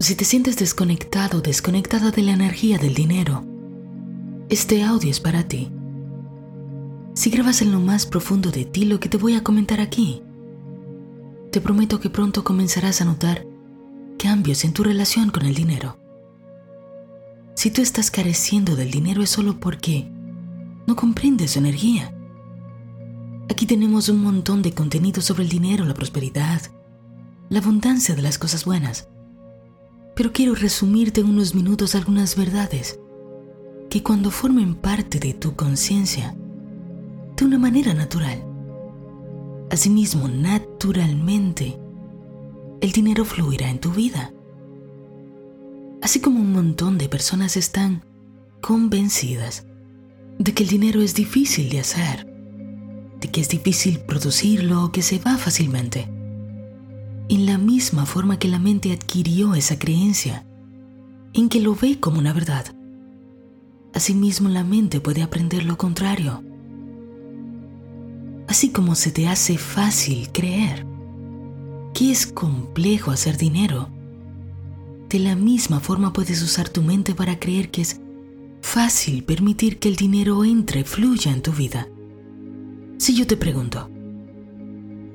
Si te sientes desconectado o desconectada de la energía del dinero, este audio es para ti. Si grabas en lo más profundo de ti lo que te voy a comentar aquí, te prometo que pronto comenzarás a notar cambios en tu relación con el dinero. Si tú estás careciendo del dinero es solo porque no comprendes su energía. Aquí tenemos un montón de contenido sobre el dinero, la prosperidad, la abundancia de las cosas buenas. Pero quiero resumirte en unos minutos algunas verdades que cuando formen parte de tu conciencia, de una manera natural, asimismo naturalmente, el dinero fluirá en tu vida. Así como un montón de personas están convencidas de que el dinero es difícil de hacer, de que es difícil producirlo o que se va fácilmente. En la misma forma que la mente adquirió esa creencia, en que lo ve como una verdad, asimismo la mente puede aprender lo contrario. Así como se te hace fácil creer que es complejo hacer dinero, de la misma forma puedes usar tu mente para creer que es fácil permitir que el dinero entre, fluya en tu vida. Si yo te pregunto,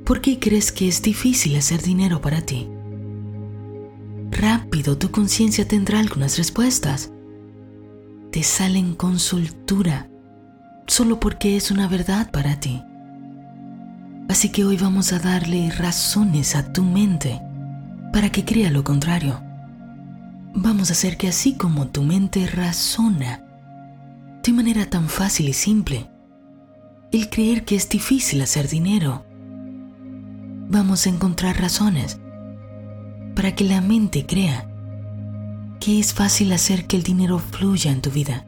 ¿por qué crees que es difícil hacer dinero para ti? Rápido tu conciencia tendrá algunas respuestas. Te salen con soltura, solo porque es una verdad para ti. Así que hoy vamos a darle razones a tu mente para que crea lo contrario. Vamos a hacer que así como tu mente razona de manera tan fácil y simple, el creer que es difícil hacer dinero, vamos a encontrar razones para que la mente crea que es fácil hacer que el dinero fluya en tu vida,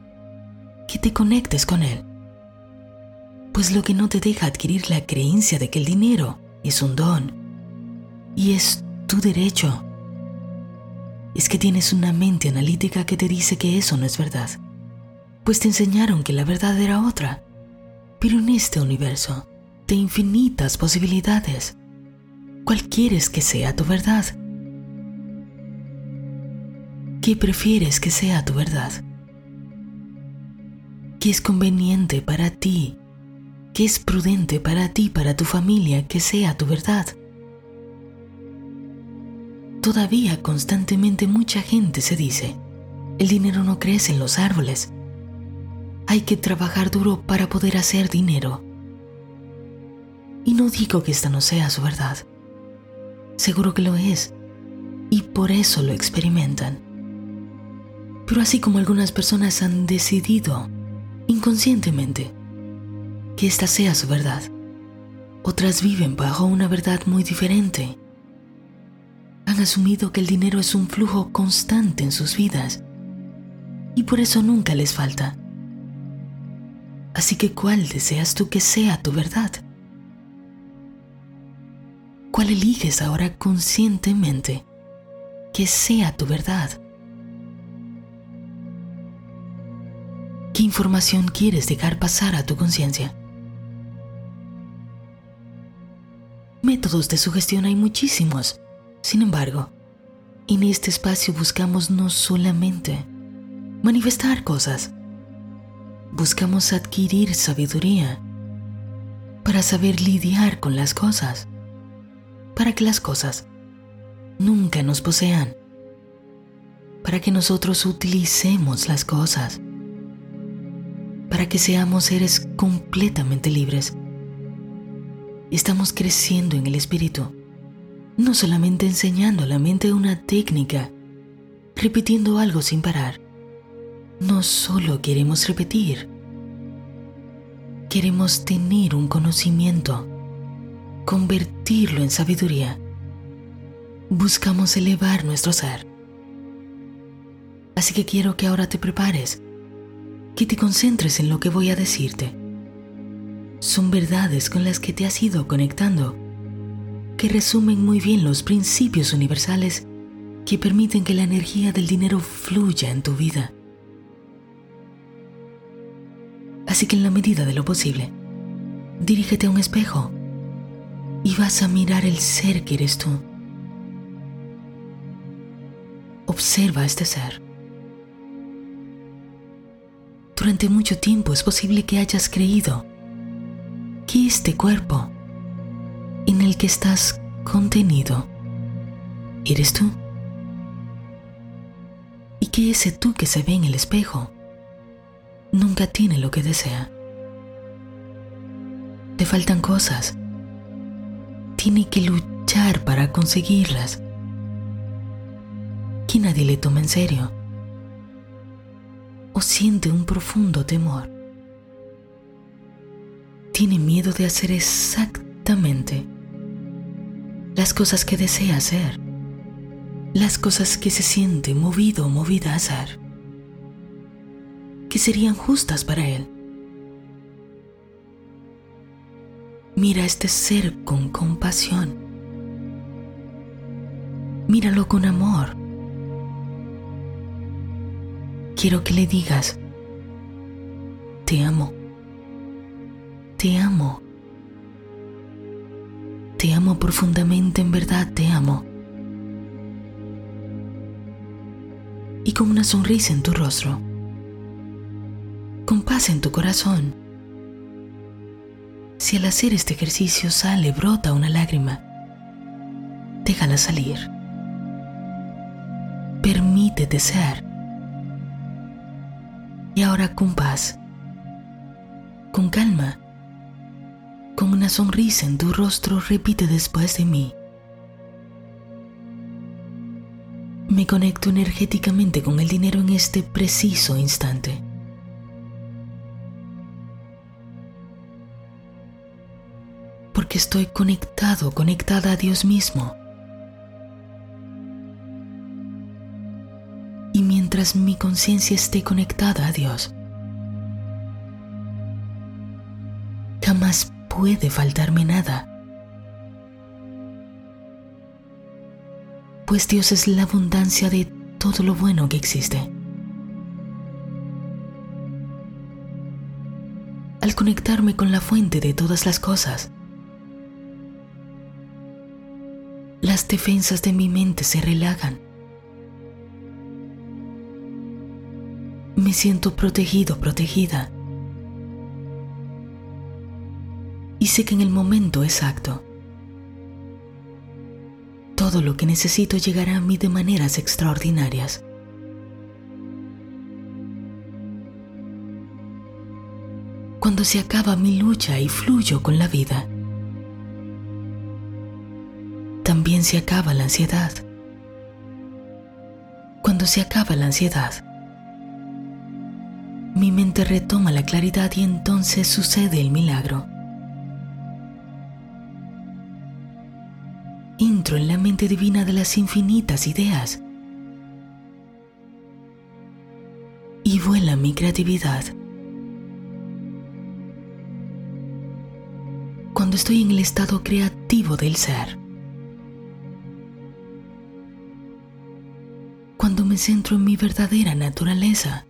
que te conectes con él. Pues lo que no te deja adquirir la creencia de que el dinero es un don y es tu derecho es que tienes una mente analítica que te dice que eso no es verdad, pues te enseñaron que la verdad era otra. Pero en este universo de infinitas posibilidades, ¿cuál quieres que sea tu verdad? ¿Qué prefieres que sea tu verdad? ¿Qué es conveniente para ti? ¿Qué es prudente para ti, para tu familia que sea tu verdad? Todavía constantemente mucha gente se dice, el dinero no crece en los árboles. Hay que trabajar duro para poder hacer dinero. Y no digo que esta no sea su verdad. Seguro que lo es. Y por eso lo experimentan. Pero así como algunas personas han decidido, inconscientemente, que esta sea su verdad, otras viven bajo una verdad muy diferente han asumido que el dinero es un flujo constante en sus vidas y por eso nunca les falta. Así que ¿cuál deseas tú que sea tu verdad? ¿Cuál eliges ahora conscientemente que sea tu verdad? ¿Qué información quieres dejar pasar a tu conciencia? Métodos de sugestión hay muchísimos sin embargo, en este espacio buscamos no solamente manifestar cosas, buscamos adquirir sabiduría para saber lidiar con las cosas, para que las cosas nunca nos posean, para que nosotros utilicemos las cosas, para que seamos seres completamente libres. Estamos creciendo en el espíritu no solamente enseñando a la mente una técnica, repitiendo algo sin parar. No solo queremos repetir, queremos tener un conocimiento, convertirlo en sabiduría. Buscamos elevar nuestro ser. Así que quiero que ahora te prepares, que te concentres en lo que voy a decirte. Son verdades con las que te has ido conectando que resumen muy bien los principios universales que permiten que la energía del dinero fluya en tu vida. Así que en la medida de lo posible, dirígete a un espejo y vas a mirar el ser que eres tú. Observa este ser. Durante mucho tiempo es posible que hayas creído que este cuerpo en el que estás contenido eres tú. Y que ese tú que se ve en el espejo nunca tiene lo que desea. Le faltan cosas. Tiene que luchar para conseguirlas. Que nadie le toma en serio. O siente un profundo temor. Tiene miedo de hacer exactamente las cosas que desea hacer. Las cosas que se siente movido o movida a hacer que serían justas para él. Mira a este ser con compasión. Míralo con amor. Quiero que le digas, te amo, te amo, te amo profundamente, en verdad te amo. Y con una sonrisa en tu rostro con paz en tu corazón. Si al hacer este ejercicio sale, brota una lágrima, déjala salir. Permítete ser. Y ahora con paz, con calma, con una sonrisa en tu rostro, repite después de mí. Me conecto energéticamente con el dinero en este preciso instante. Porque estoy conectado, conectada a Dios mismo. Y mientras mi conciencia esté conectada a Dios, jamás puede faltarme nada. Pues Dios es la abundancia de todo lo bueno que existe. Al conectarme con la fuente de todas las cosas, defensas de mi mente se relajan. Me siento protegido, protegida. Y sé que en el momento exacto, todo lo que necesito llegará a mí de maneras extraordinarias. Cuando se acaba mi lucha y fluyo con la vida, también se acaba la ansiedad. Cuando se acaba la ansiedad, mi mente retoma la claridad y entonces sucede el milagro. Entro en la mente divina de las infinitas ideas y vuela mi creatividad. Cuando estoy en el estado creativo del ser, me centro en mi verdadera naturaleza.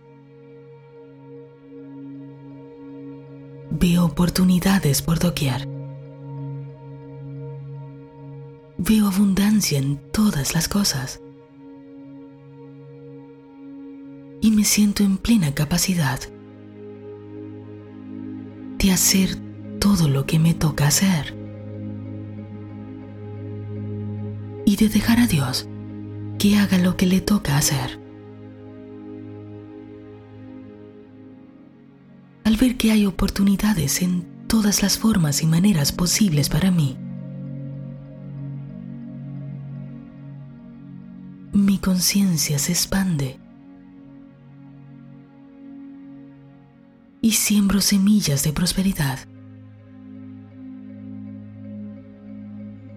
Veo oportunidades por doquier. Veo abundancia en todas las cosas. Y me siento en plena capacidad de hacer todo lo que me toca hacer. Y de dejar a Dios que haga lo que le toca hacer. Al ver que hay oportunidades en todas las formas y maneras posibles para mí, mi conciencia se expande y siembro semillas de prosperidad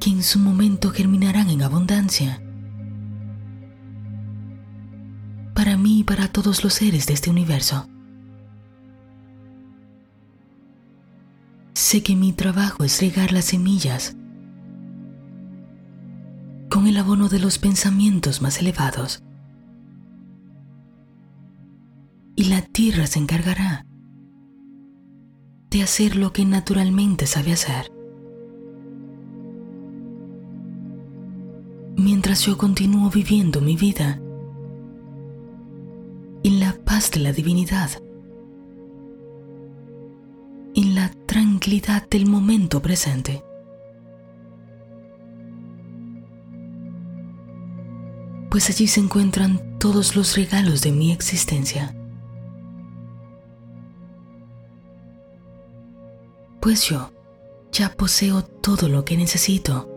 que en su momento germinarán en abundancia. Para todos los seres de este universo. Sé que mi trabajo es regar las semillas con el abono de los pensamientos más elevados. Y la tierra se encargará de hacer lo que naturalmente sabe hacer. Mientras yo continúo viviendo mi vida de la divinidad, en la tranquilidad del momento presente. Pues allí se encuentran todos los regalos de mi existencia. Pues yo ya poseo todo lo que necesito.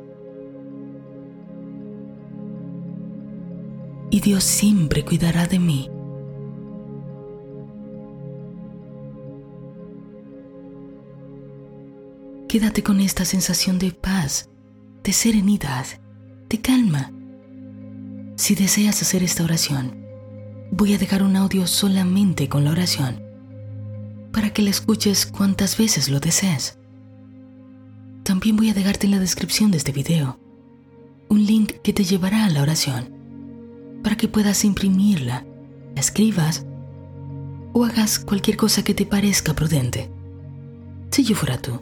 Y Dios siempre cuidará de mí. Quédate con esta sensación de paz, de serenidad, de calma. Si deseas hacer esta oración, voy a dejar un audio solamente con la oración, para que la escuches cuantas veces lo desees. También voy a dejarte en la descripción de este video un link que te llevará a la oración, para que puedas imprimirla, la escribas o hagas cualquier cosa que te parezca prudente. Si yo fuera tú,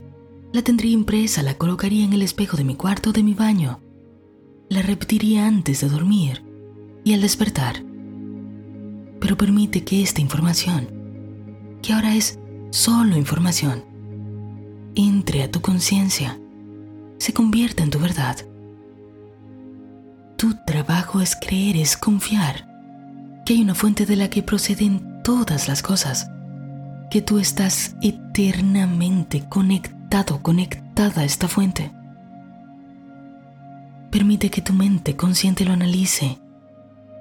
la tendría impresa, la colocaría en el espejo de mi cuarto o de mi baño. La repetiría antes de dormir y al despertar. Pero permite que esta información, que ahora es solo información, entre a tu conciencia, se convierta en tu verdad. Tu trabajo es creer, es confiar que hay una fuente de la que proceden todas las cosas, que tú estás eternamente conectado conectada a esta fuente. Permite que tu mente consciente lo analice,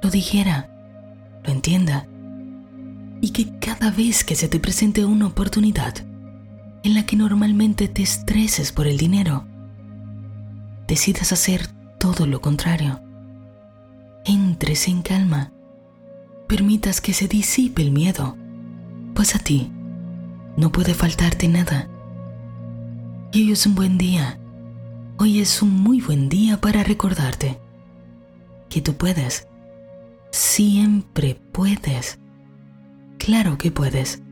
lo dijera, lo entienda y que cada vez que se te presente una oportunidad en la que normalmente te estreses por el dinero, decidas hacer todo lo contrario. Entres en calma, permitas que se disipe el miedo, pues a ti no puede faltarte nada hoy es un buen día. Hoy es un muy buen día para recordarte que tú puedes. Siempre puedes. Claro que puedes.